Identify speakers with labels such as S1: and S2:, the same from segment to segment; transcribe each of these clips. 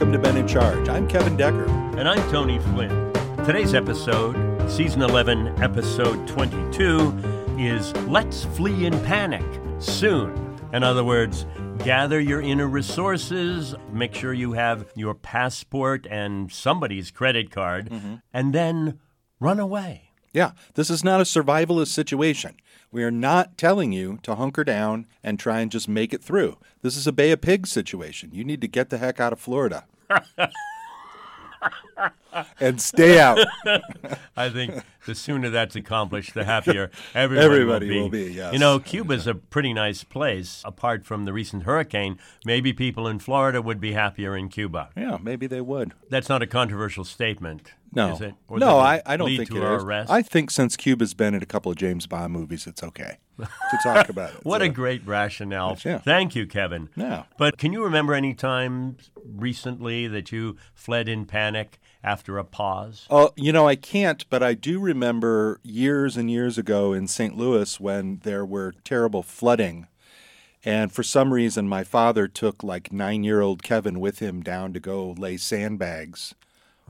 S1: Hello and welcome to Men in Charge. I'm Kevin Decker.
S2: And I'm Tony Flynn. Today's episode, season 11, episode 22, is Let's Flee in Panic Soon. In other words, gather your inner resources, make sure you have your passport and somebody's credit card, mm-hmm. and then run away.
S1: Yeah, this is not a survivalist situation. We are not telling you to hunker down and try and just make it through. This is a Bay of Pigs situation. You need to get the heck out of Florida. And stay out.
S2: I think the sooner that's accomplished, the happier everyone
S1: Everybody
S2: will be.
S1: will be, yes.
S2: You know, Cuba's a pretty nice place. Apart from the recent hurricane, maybe people in Florida would be happier in Cuba.
S1: Yeah, maybe they would.
S2: That's not a controversial statement,
S1: No,
S2: is it?
S1: No, I, I don't think it is.
S2: arrest?
S1: I think since Cuba's been in a couple of James Bond movies, it's okay to talk about it.
S2: What
S1: So-
S2: a great rationale.
S1: Yeah.
S2: Thank you, Kevin.
S1: Yeah.
S2: But can you remember any time recently that you fled in panic after a pause?
S1: Oh, you know, I can't, but I do remember years and years ago in St. Louis when there were terrible flooding. And for some reason, my father took like nine year old Kevin with him down to go lay sandbags.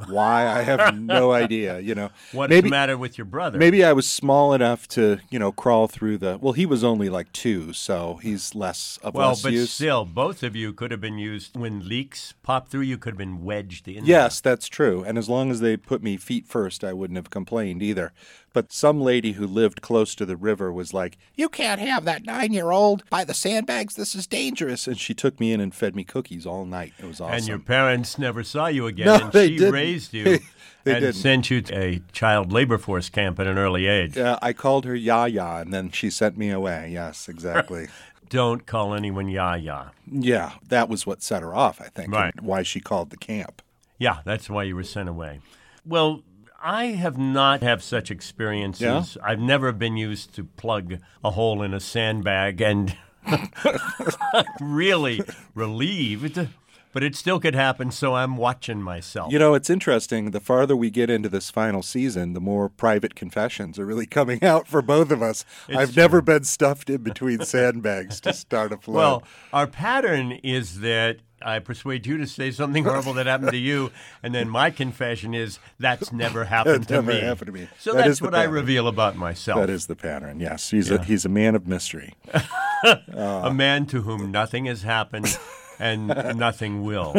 S1: Why? I have no idea. You know,
S2: What's
S1: maybe,
S2: the matter with your brother?
S1: maybe I was small enough to, you know, crawl through the. Well, he was only like two, so he's less of a.
S2: well,
S1: less
S2: but
S1: use.
S2: still, both of you could have been used when leaks popped through. You could have been wedged in.
S1: Yes, that's true. And as long as they put me feet first, I wouldn't have complained either. But some lady who lived close to the river was like, You can't have that nine year old by the sandbags. This is dangerous. And she took me in and fed me cookies all night. It was awesome.
S2: And your parents never saw you again,
S1: No,
S2: and
S1: they
S2: she
S1: didn't.
S2: raised you
S1: They
S2: and
S1: didn't.
S2: sent you to a child labor force camp at an early age.
S1: Uh, I called her Yaya, and then she sent me away. Yes, exactly.
S2: Don't call anyone Yaya.
S1: yeah, that was what set her off, I think,
S2: Right.
S1: why she called the camp.
S2: Yeah, that's why you were sent away. Well, I have not have such experiences.
S1: Yeah?
S2: I've never been used to plug a hole in a sandbag and really relieved, but it still could happen, so I'm watching myself.
S1: You know, it's interesting. The farther we get into this final season, the more private confessions are really coming out for both of us. I've never been stuffed in between sandbags to start a flood.
S2: well, our pattern is that I persuade you to say something horrible that happened to you, and then my confession is that's never happened to
S1: never
S2: me.
S1: happened to me.
S2: So
S1: That
S2: that's what I reveal about myself.
S1: that is the pattern. Yes, he's a he's a man of mystery.
S2: a man to whom nothing has happened and nothing will.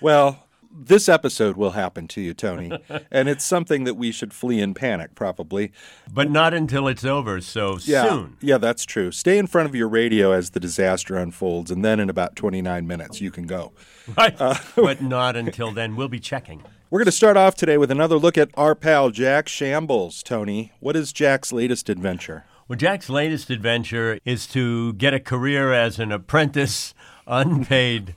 S1: Well, this episode will happen to you, Tony, and it's something that we should flee in panic, probably.
S2: But not until it's over, so
S1: Yeah,
S2: soon.
S1: yeah, that's true. Stay in front of your radio as the disaster unfolds, and then in about 29 minutes you can go.
S2: Right? Uh, but not until then. We'll be checking.
S1: We're going to start off today with another look at our pal Jack Shambles. Tony, what is Jack's latest adventure?
S2: Well, Jack's latest adventure is to get a career as an apprentice, unpaid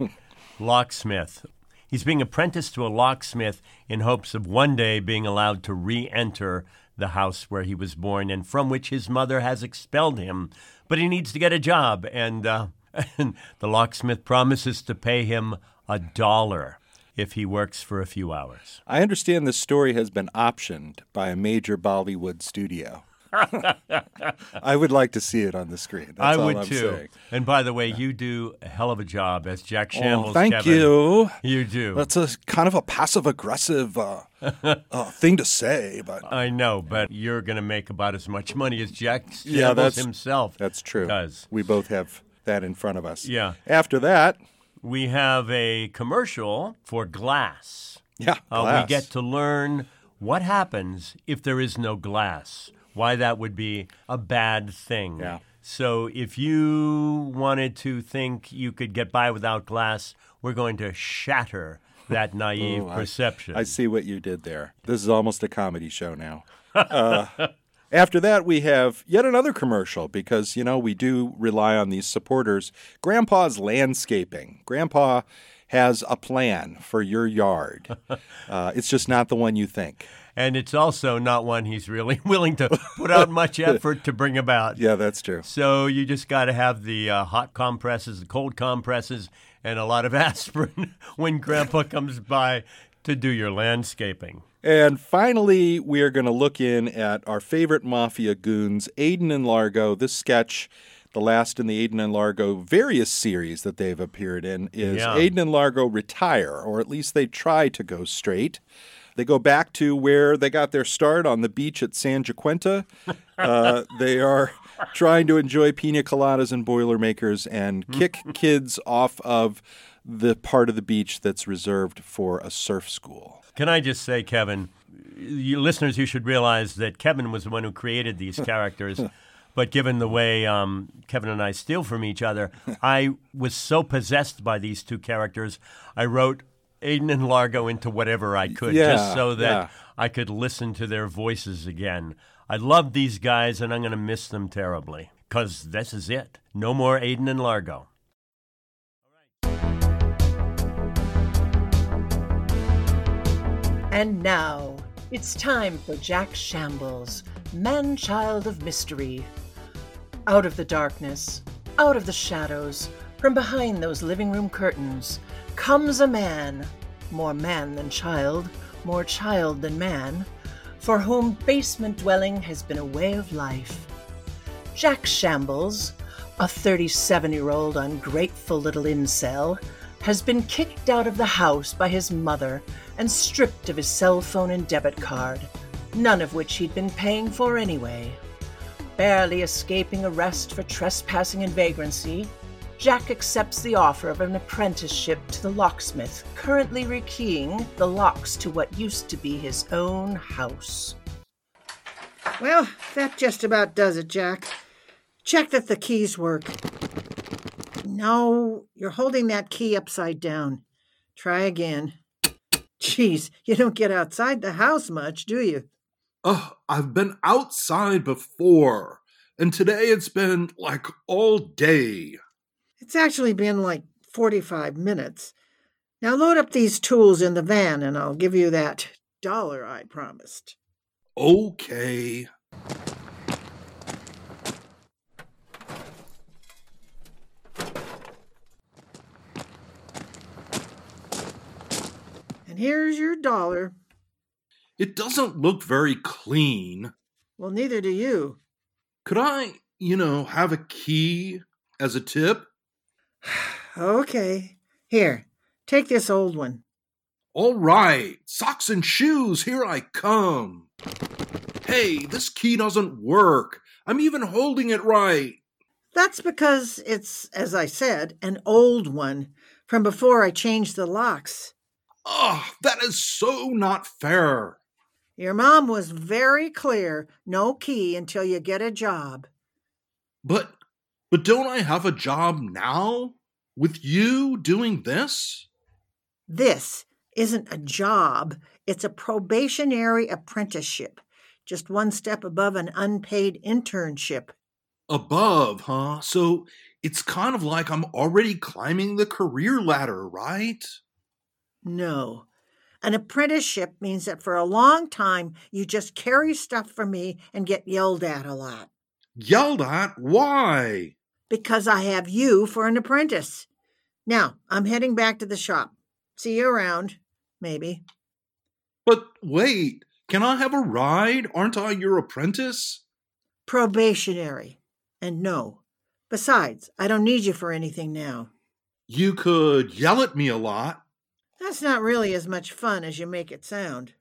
S2: locksmith. He's being apprenticed to a locksmith in hopes of one day being allowed to re enter the house where he was born and from which his mother has expelled him. But he needs to get a job, and, uh, and the locksmith promises to pay him a dollar if he works for a few hours.
S1: I understand this story has been optioned by a major Bollywood studio. I would like to see it on the screen. That's
S2: I
S1: all
S2: would
S1: I'm
S2: too.
S1: saying.
S2: And by the way, you do a hell of a job as Jack
S1: Oh,
S2: Shambles.
S1: thank
S2: Kevin.
S1: you.
S2: You do.
S1: That's a kind of a passive aggressive uh, uh, thing to say, but
S2: I know, but you're going to make about as much money as Jack Shambles
S1: Yeah, that's-
S2: himself.
S1: that's true.
S2: Does.
S1: We both have that in front of us.
S2: Yeah.
S1: After that,
S2: We have a commercial for glass.
S1: yeah,
S2: Uh,
S1: glass.
S2: we get to learn what happens if there is no glass, why that would be a bad thing.
S1: Yeah.
S2: So if you wanted to think you could get by without glass, we're going to shatter that naive
S1: Oh, I-
S2: perception.
S1: I see what you did there. This is almost a comedy show now. Uh, after that, we have yet another commercial because, you know, we do rely on these supporters. Grandpa's Landscaping. Grandpa has a plan for your yard. Uh, it's just not the one you think.
S2: And it's also not one he's really willing to put out much effort to bring about.
S1: Yeah, that's true.
S2: So you just got to have the uh, hot compresses, the cold compresses, and a lot of aspirin when Grandpa comes by to do your landscaping.
S1: And finally, we are going to look in at our favorite mafia goons, Aiden and Largo. This sketch
S3: the last in the Aiden and Largo various series that they've appeared in is
S2: Yeah.
S3: Aiden and Largo retire, or at least they try to go straight. They go back to where they got their start on the beach at San Jacinto. Uh, they are trying to enjoy pina coladas and Boilermakers and kick kids off of the part of the beach that's reserved for a surf school.
S2: Can I just say, Kevin, you listeners, you should realize that Kevin was the one who created these characters. But given the way um, Kevin and I steal from each other, I was so possessed by these two characters, I wrote Aiden and Largo into whatever I could,
S3: Yeah,
S2: just so that
S3: yeah.
S2: I could listen to their voices again. I love these guys, and I'm going to miss them terribly because this is it. No more Aiden and Largo.
S4: And now, it's time for Jack Shambles, man child of mystery. Out of the darkness, out of the shadows, from behind those living room curtains, comes a man, more man than child, more child than man, for whom basement dwelling has been a way of life. Jack Shambles, a 37 year old ungrateful little incel, has been kicked out of the house by his mother and stripped of his cell phone and debit card, none of which he'd been paying for anyway. Barely escaping arrest for trespassing and vagrancy, Jack accepts the offer of an apprenticeship to the locksmith, currently rekeying the locks to what used to be his own house.
S5: Well, that just about does it, Jack. Check that the keys work. No, you're holding that key upside down. Try again. Geez, you don't get outside the house much, do you?
S1: Ugh, I've been outside before, and today it's been like all day.
S5: It's actually been like 45 minutes. Now load up these tools in the van and I'll give you that dollar I promised.
S1: Okay.
S5: And here's your dollar.
S1: It doesn't look very clean.
S5: Well, neither do you.
S1: Could I, you know, have a key as a tip?
S5: Okay. Here, take this old one.
S1: All right, socks and shoes, here I come. Hey, this key doesn't work. I'm even holding it right.
S5: That's because it's, as I said, an old one from before I changed the locks.
S1: Ugh, that is so not fair.
S5: Your mom was very clear no key until you get a job.
S1: But, but don't I have a job now? With you doing this?
S5: This isn't a job, it's a probationary apprenticeship, just one step above an unpaid internship.
S1: Above, huh? So it's kind of like I'm already climbing the career ladder, right?
S5: No. An apprenticeship means that for a long time you just carry stuff for me and get yelled at a lot.
S1: Yelled at? Why?
S5: Because I have you for an apprentice. Now, I'm heading back to the shop. See you around, maybe.
S1: But wait, can I have a ride? Aren't I your apprentice?
S5: Probationary. And no. Besides, I don't need you for anything now.
S1: You could yell at me a lot,
S5: That's not really as much fun as you make it sound.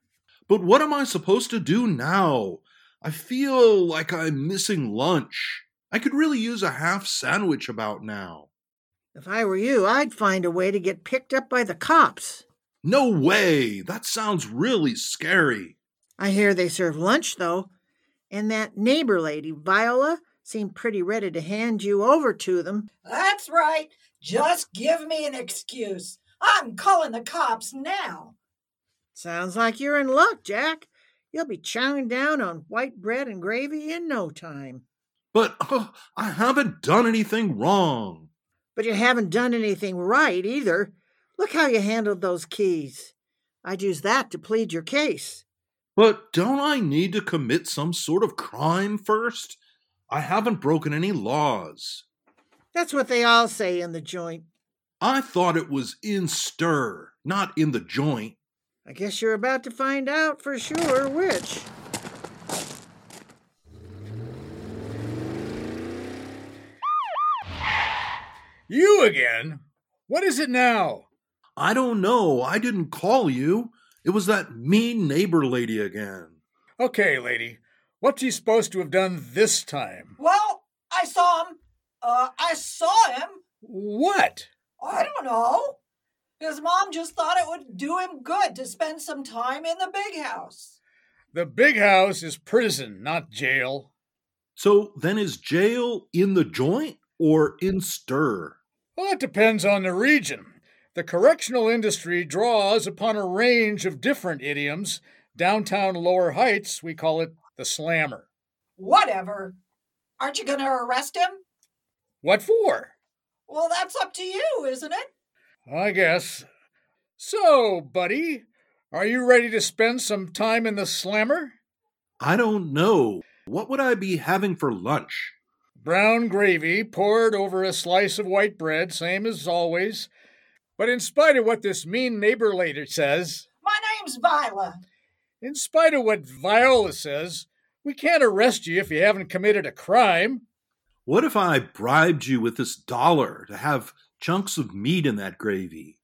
S1: but what am I supposed to do now? I feel like I'm missing lunch. I could really use a half sandwich about now.
S5: If I were you, I'd find a way to get picked up by the cops.
S1: No way! That sounds really scary.
S5: I hear they serve lunch, though, and that neighbor lady, Viola, seemed pretty ready to hand you over to them.
S6: That's right. Just give me an excuse. I'm calling the cops now.
S5: Sounds like you're in luck, Jack. You'll be chowing down on white bread and gravy in no time.
S1: But uh, I haven't done anything wrong.
S5: But you haven't done anything right either. Look how you handled those keys. I'd use that to plead your case.
S1: But don't I need to commit some sort of crime first? I haven't broken any laws.
S5: That's what they all say in the joint.
S1: I thought it was in stir, not in the joint.
S5: I guess you're about to find out for sure which.
S7: You again? What is it now?
S1: I don't know. I didn't call you. It was that mean neighbor lady again.
S7: Okay, lady. What's he supposed to have done this time?
S6: Well, I saw him. Uh, I saw him.
S7: What?
S6: I don't know. His mom just thought it would do him good to spend some time in the big house.
S7: The big house is prison, not jail.
S1: So then is jail in the joint or in stir?
S7: Well, that depends on the region. The correctional industry draws upon a range of different idioms. Downtown Lower Heights, we call it the slammer.
S6: Whatever. Aren't you going to arrest him?
S7: What for?
S6: Well, that's up to you, isn't it?
S7: I guess. So, buddy, are you ready to spend some time in the slammer?
S1: I don't know. What would I be having for lunch?
S7: Brown gravy poured over a slice of white bread, same as always. But in spite of what this mean neighbor lady says,
S6: My name's Viola.
S7: in spite of what Viola says, we can't arrest you if you haven't committed a crime.
S1: What if I bribed you with this dollar to have chunks of meat in that gravy?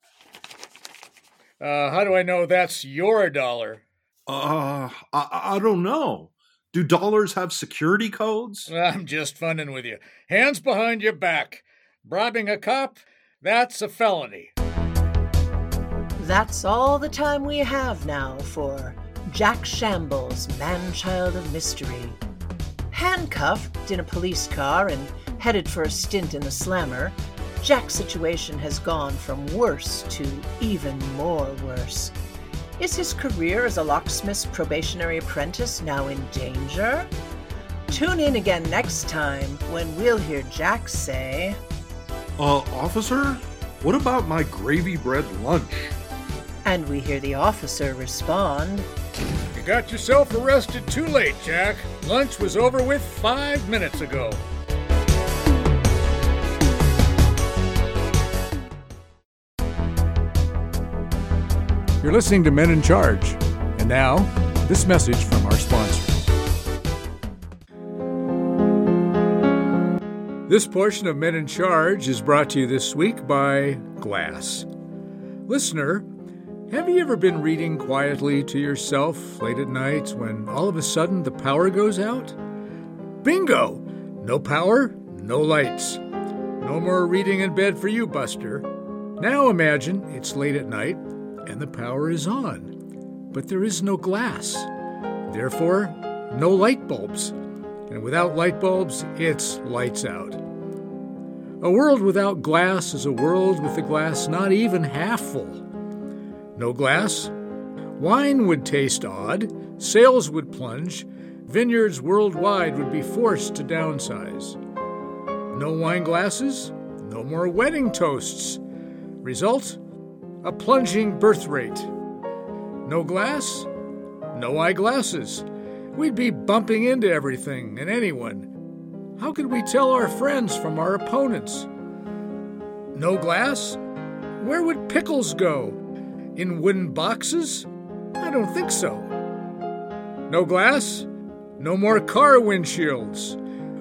S7: Uh, how do I know that's your dollar?
S1: Uh, I, I don't know. Do dollars have security codes?
S7: I'm just funning with you. Hands behind your back. Bribing a cop? That's a felony.
S4: That's all the time we have now for Jack Shambles, man child of mystery. Handcuffed in a police car and headed for a stint in the slammer, Jack's situation has gone from worse to even more worse. Is his career as a locksmith's probationary apprentice now in danger? Tune in again next time when we'll hear Jack say,
S1: Uh, officer? What about my gravy bread lunch?
S4: and we hear the officer respond,
S7: You got yourself arrested too late, Jack. Lunch was over with five minutes ago. You're listening to Men in Charge. And now, this message from our sponsor. This portion of Men in Charge is brought to you this week by Glass. Listener, have you ever been reading quietly to yourself late at night when all of a sudden the power goes out? Bingo! No power, no lights. No more reading in bed for you, Buster. Now imagine it's late at night and the power is on, but there is no glass. Therefore, no light bulbs. And without light bulbs, it's lights out. A world without glass is a world with the glass not even half full. No glass? Wine would taste odd, sales would plunge, vineyards worldwide would be forced to downsize. No wine glasses? No more wedding toasts. Result? A plunging birth rate. No glass? No eyeglasses. We'd be bumping into everything and anyone. How could we tell our friends from our opponents? No glass? Where would pickles go? In wooden boxes? I don't think so. No glass? No more car windshields.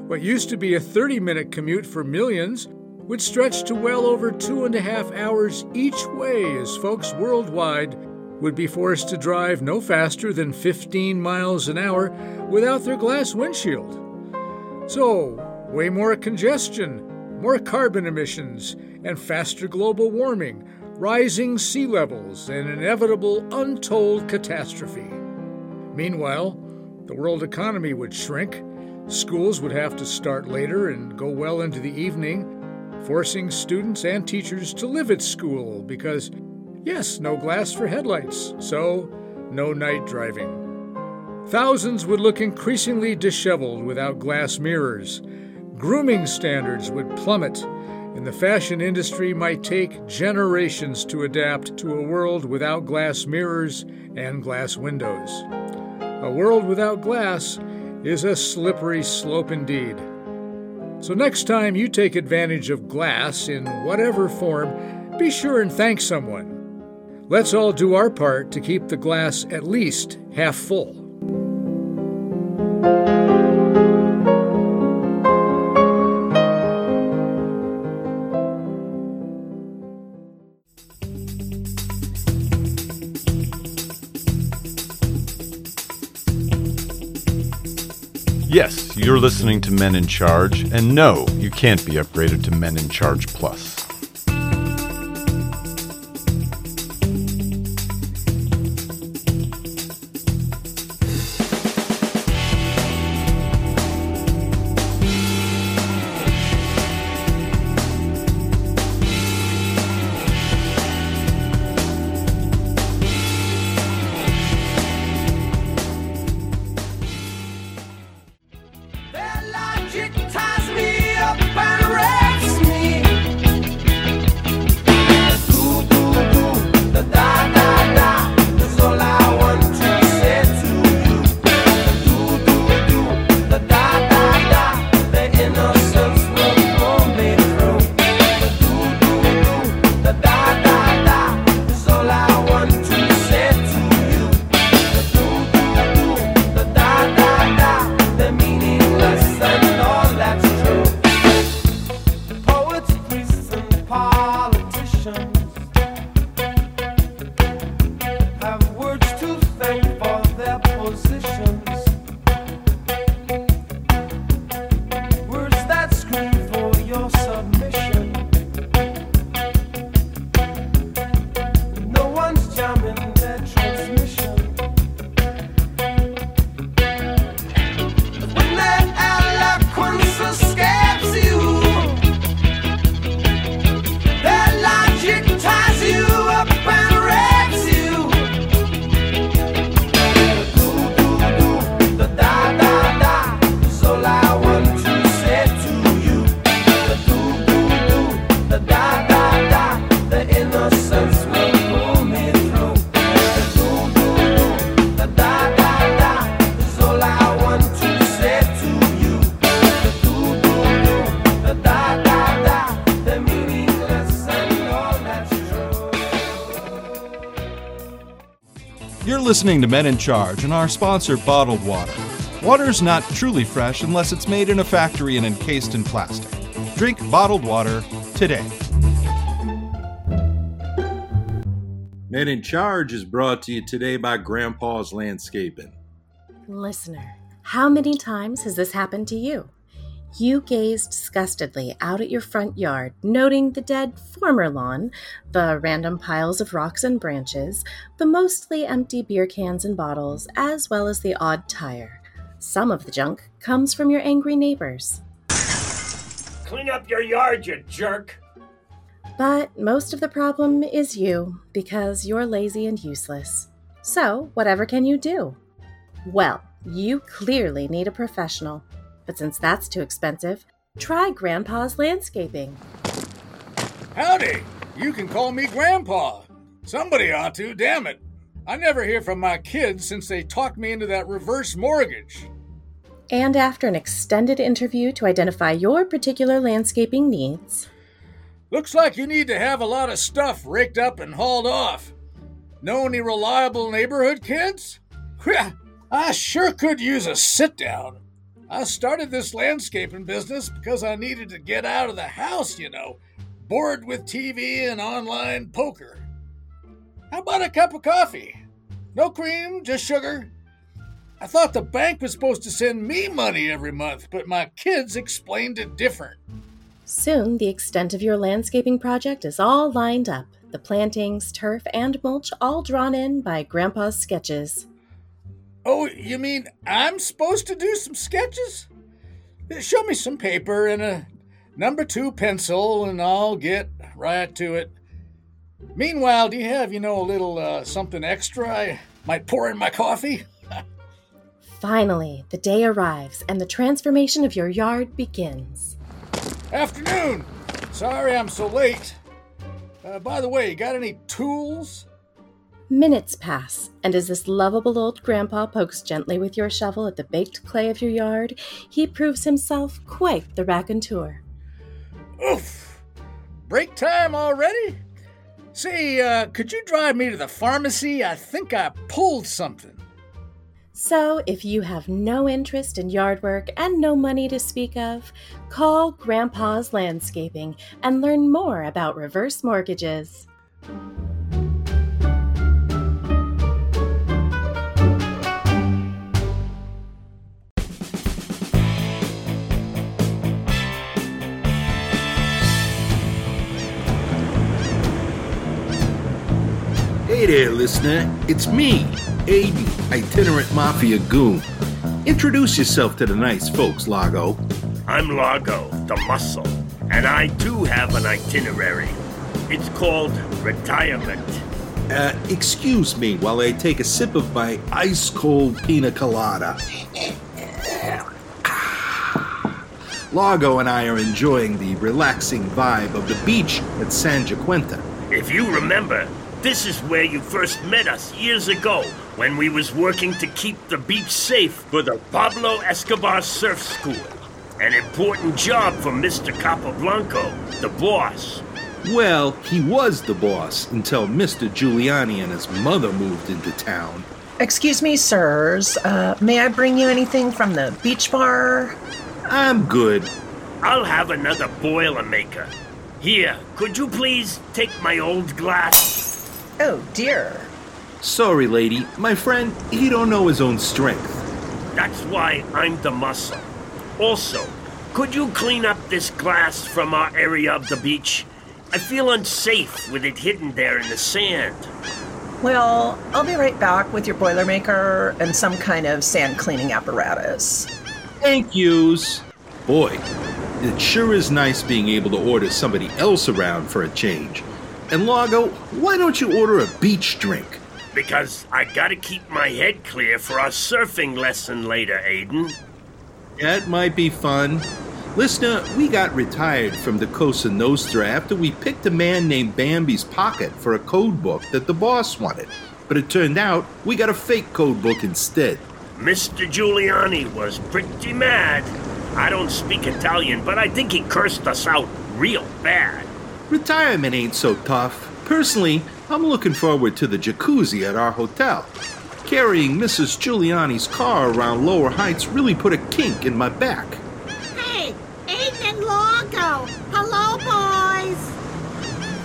S7: What used to be a 30 minute commute for millions would stretch to well over two and a half hours each way as folks worldwide would be forced to drive no faster than 15 miles an hour without their glass windshield. So, way more congestion, more carbon emissions, and faster global warming, rising sea levels, and inevitable untold catastrophe. Meanwhile, the world economy would shrink, schools would have to start later and go well into the evening, forcing students and teachers to live at school because, yes, no glass for headlights, so no night driving. Thousands would look increasingly disheveled without glass mirrors. Grooming standards would plummet, and the fashion industry might take generations to adapt to a world without glass mirrors and glass windows. A world without glass is a slippery slope indeed. So, next time you take advantage of glass in whatever form, be sure and thank someone. Let's all do our part to keep the glass at least half full.
S8: Listening to Men in Charge, and no, you can't be upgraded to Men in Charge Plus.
S9: Listening to Men in Charge and our sponsor, Bottled Water. Water's not truly fresh unless it's made in a factory and encased in plastic. Drink bottled water today.
S3: Men in Charge is brought to you today by Grandpa's Landscaping.
S10: Listener, how many times has this happened to you? You gazed disgustedly out at your front yard, noting the dead former lawn, the random piles of rocks and branches, the mostly empty beer cans and bottles, as well as the odd tire. Some of the junk comes from your angry neighbors.
S2: Clean up your yard, you jerk!
S10: But most of the problem is you, because you're lazy and useless. So, whatever can you do? Well, you clearly need a professional. But since that's too expensive, try Grandpa's Landscaping.
S7: Howdy! You can call me Grandpa. Somebody ought to, damn it. I never hear from my kids since they talked me into that reverse mortgage.
S10: And after an extended interview to identify your particular landscaping needs,
S7: Looks like you need to have a lot of stuff raked up and hauled off. Know any reliable neighborhood kids? I sure could use a sit down. I started this landscaping business because I needed to get out of the house, you know, bored with TV and online poker. How about a cup of coffee? No cream, just sugar. I thought the bank was supposed to send me money every month, but my kids explained it different.
S10: soon the extent of your landscaping project is all lined up. The plantings, turf, and mulch all drawn in by Grandpa's sketches.
S7: Oh, you mean I'm supposed to do some sketches? Show me some paper and a number two pencil, and I'll get right to it. Meanwhile, do you have, you know, a little uh, something extra I might pour in my coffee?
S10: Finally, the day arrives and the transformation of your yard begins.
S7: Afternoon! Sorry I'm so late. Uh, by the way, you got any tools?
S10: Minutes pass, and as this lovable old grandpa pokes gently with your shovel at the baked clay of your yard, he proves himself quite the raconteur.
S7: Oof! Break time already? Say, uh, could you drive me to the pharmacy? I think I pulled something.
S10: So, if you have no interest in yard work and no money to speak of, call Grandpa's Landscaping and learn more about reverse mortgages.
S1: Hey there, listener. It's me, Aiden, itinerant mafia goon. Introduce yourself to the nice folks, Largo.
S2: I'm Largo, the muscle, and I too have an itinerary. It's called retirement.
S1: Uh, excuse me while I take a sip of my ice cold pina colada. Largo and I are enjoying the relaxing vibe of the beach at San Jacinto.
S2: If you remember, this is where you first met us years ago when we was working to keep the beach safe for the Pablo Escobar Surf School. An important job for Mr. Capablanco, the boss.
S1: Well, he was the boss until Mr. Giuliani and his mother moved into town.
S4: Excuse me, sirs. Uh, may I bring you anything from the beach bar?
S1: I'm good.
S2: I'll have another Boilermaker. Here, could you please take my old glass?
S4: Oh, dear.
S1: Sorry, lady. My friend, he don't know his own strength.
S2: That's why I'm the muscle. Also, could you clean up this glass from our area of the beach? I feel unsafe with it hidden there in the sand.
S4: Well, I'll be right back with your Boilermaker and some kind of sand cleaning apparatus.
S1: Thank yous. Boy, it sure is nice being able to order somebody else around for a change. And Largo, why don't you order a beach drink?
S2: Because I gotta keep my head clear for our surfing lesson later, Aiden.
S1: That might be fun. Listener, we got retired from the Cosa Nostra after we picked a man named Bambi's Pocket for a code book that the boss wanted. But it turned out we got a fake code book instead.
S2: Mr. Giuliani was pretty mad. I don't speak Italian, but I think he cursed us out real bad.
S1: Retirement ain't so tough. Personally, I'm looking forward to the jacuzzi at our hotel. Carrying Mrs. Giuliani's car around Lower Heights really put a kink in my back.
S5: Hey, Aiden and Largo. Hello, boys.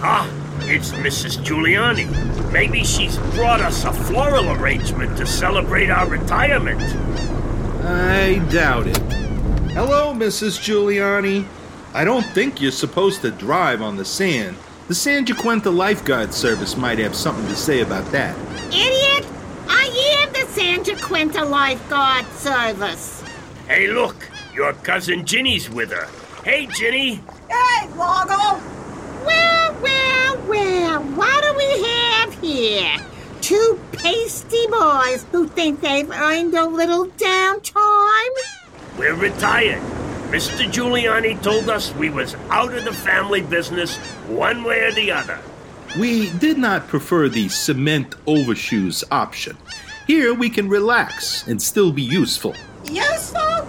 S2: Ah, it's Mrs. Giuliani. Maybe she's brought us a floral arrangement to celebrate our retirement.
S1: I doubt it. Hello, Mrs. Giuliani. I don't think you're supposed to drive on the sand. The San Jacinto Lifeguard Service might have something to say about that.
S5: Idiot! I am the San Jacinto Lifeguard Service.
S2: Hey, look, your cousin Ginny's with her. Hey, Ginny.
S6: Hey, Largo!
S5: Well, well, well, what do we have here? Two pasty boys who think they've earned a little downtime?
S2: We're retired. Mr. Giuliani told us we was out of the family business one way or the other.
S1: We did not prefer the cement overshoes option. Here we can relax and still be useful.
S6: Useful?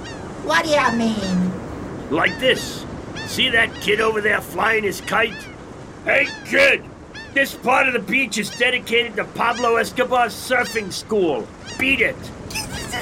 S6: What do you mean?
S2: Like this. See that kid over there flying his kite? Hey, kid! This part of the beach is dedicated to Pablo Escobar's surfing school. Beat it!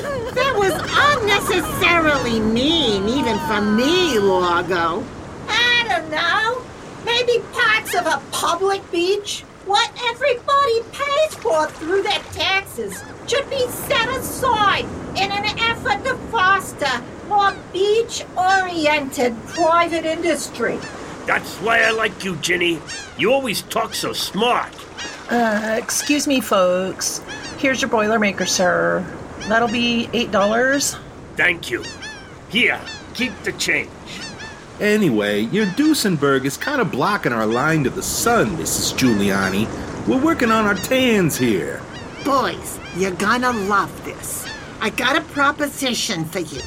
S5: That was unnecessarily mean, even for me, Largo.
S6: I don't know. Maybe parts of a public beach? What everybody pays for through their taxes should be set aside in an effort to foster more beach oriented private industry.
S2: That's why I like you, Ginny. You always talk so smart.
S4: Uh, excuse me, folks. Here's your Boilermaker, sir. That'll be $8.
S2: Thank you. Here, keep the change.
S1: Anyway, your Duesenberg is kind of blocking our line to the sun, Mrs. Giuliani. We're working on our tans here.
S5: Boys, you're gonna love this. I got a proposition for you.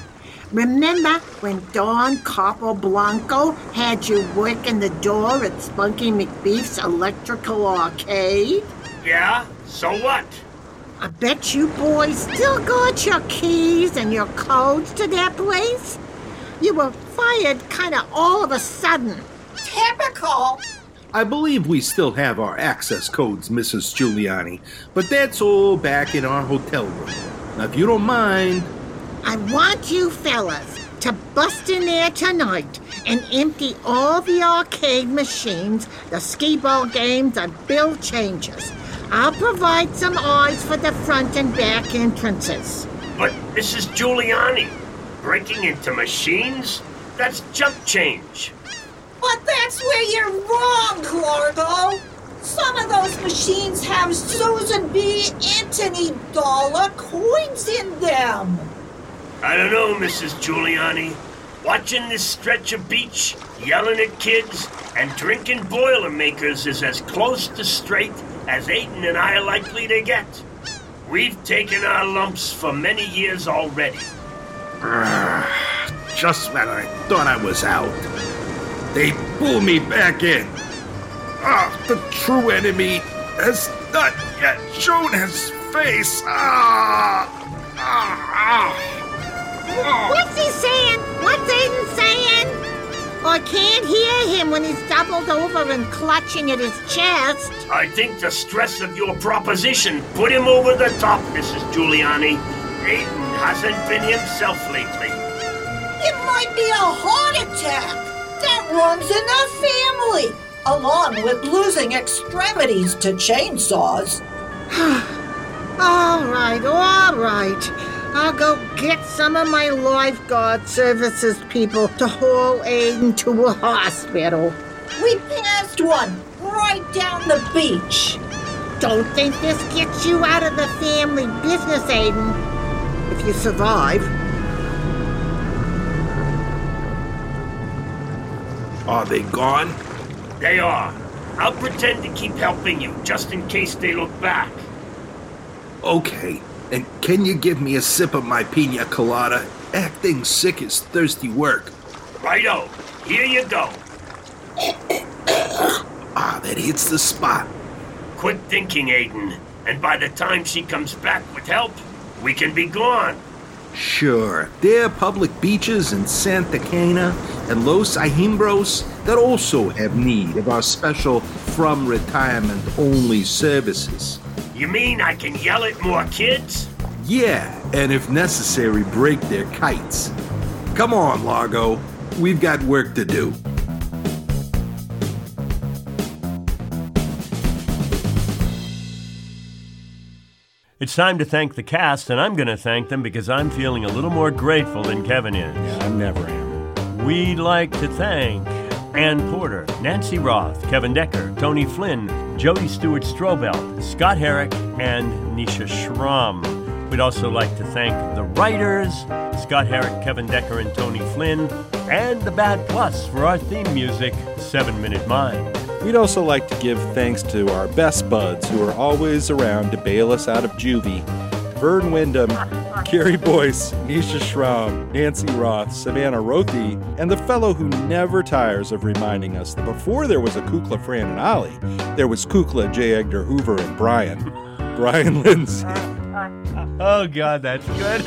S5: Remember when Don Capoblanco had you working the door at Spunky McBeef's Electrical Arcade?
S2: Yeah? So what?
S5: I bet you boys still got your keys and your codes to that place. You were fired kind of all of a sudden.
S6: Typical.
S1: I believe we still have our access codes, Mrs. Giuliani, but that's all back in our hotel room. Now, if you don't mind,
S5: I want you fellas to bust in there tonight and empty all the arcade machines, the skee ball games, and bill changes. I'll provide some eyes for the front and back entrances.
S2: But Mrs. Giuliani, breaking into machines? That's junk change.
S6: But that's where you're wrong, Largo. Some of those machines have Susan B. Anthony dollar coins in them.
S11: I don't know, Mrs. Giuliani. Watching this stretch of beach, yelling at kids, and drinking Boilermakers is as close to straight as Aiden and I are likely to get. We've taken our lumps for many years already.
S1: Just when I thought I was out, they pull me back in. Ah, the true enemy has not yet shown his face. Ah, ah, ah.
S5: What's he saying? What's Aiden saying? I can't hear him when he's doubled over and clutching at his chest.
S11: I think the stress of your proposition put him over the top, Mrs. Giuliani. Aiden hasn't been himself lately.
S6: It might be a heart attack. That runs in the family, along with losing extremities to chainsaws.
S5: all right, all right. I'll go get some of my lifeguard services people to haul Aiden to a hospital.
S6: We passed one right down the beach.
S5: Don't think this gets you out of the family business, Aiden. If you survive.
S1: Are they gone?
S11: They are. I'll pretend to keep helping you just in case they look back.
S1: Okay. And can you give me a sip of my pina colada? Acting sick is thirsty work.
S11: Righto. Here you go.
S1: Ah, that hits the spot.
S11: Quit thinking, Aiden. And by the time she comes back with help, we can be gone.
S1: Sure, there are public beaches in Santa Cana and Los Ajimbros that also have need of our special from retirement only services.
S11: You mean I can yell at more kids?
S1: Yeah, and if necessary, break their kites. Come on, Largo. We've got work to do.
S2: It's time to thank the cast, and I'm going to thank them because I'm feeling a little more grateful than Kevin is.
S3: Yeah, I never am.
S2: We'd like to thank Ann Porter, Nancy Roth, Kevin Decker, Tony Flynn, Jody Stewart Strobel, Scott Herrick, and Nisha Schramm. We'd also like to thank the writers, Scott Herrick, Kevin Decker, and Tony Flynn, and the Bad Plus for our theme music, Seven Minute Mind.
S3: We'd also like to give thanks to our best buds who are always around to bail us out of juvie. Vern Wyndham, Carrie Boyce, Nisha Schramm, Nancy Roth, Savannah Rothi, and the fellow who never tires of reminding us that before there was a Kukla, Fran, and Ollie, there was Kukla, J. Edgar Hoover, and Brian. Brian Lindsay.
S2: Oh, God, that's good.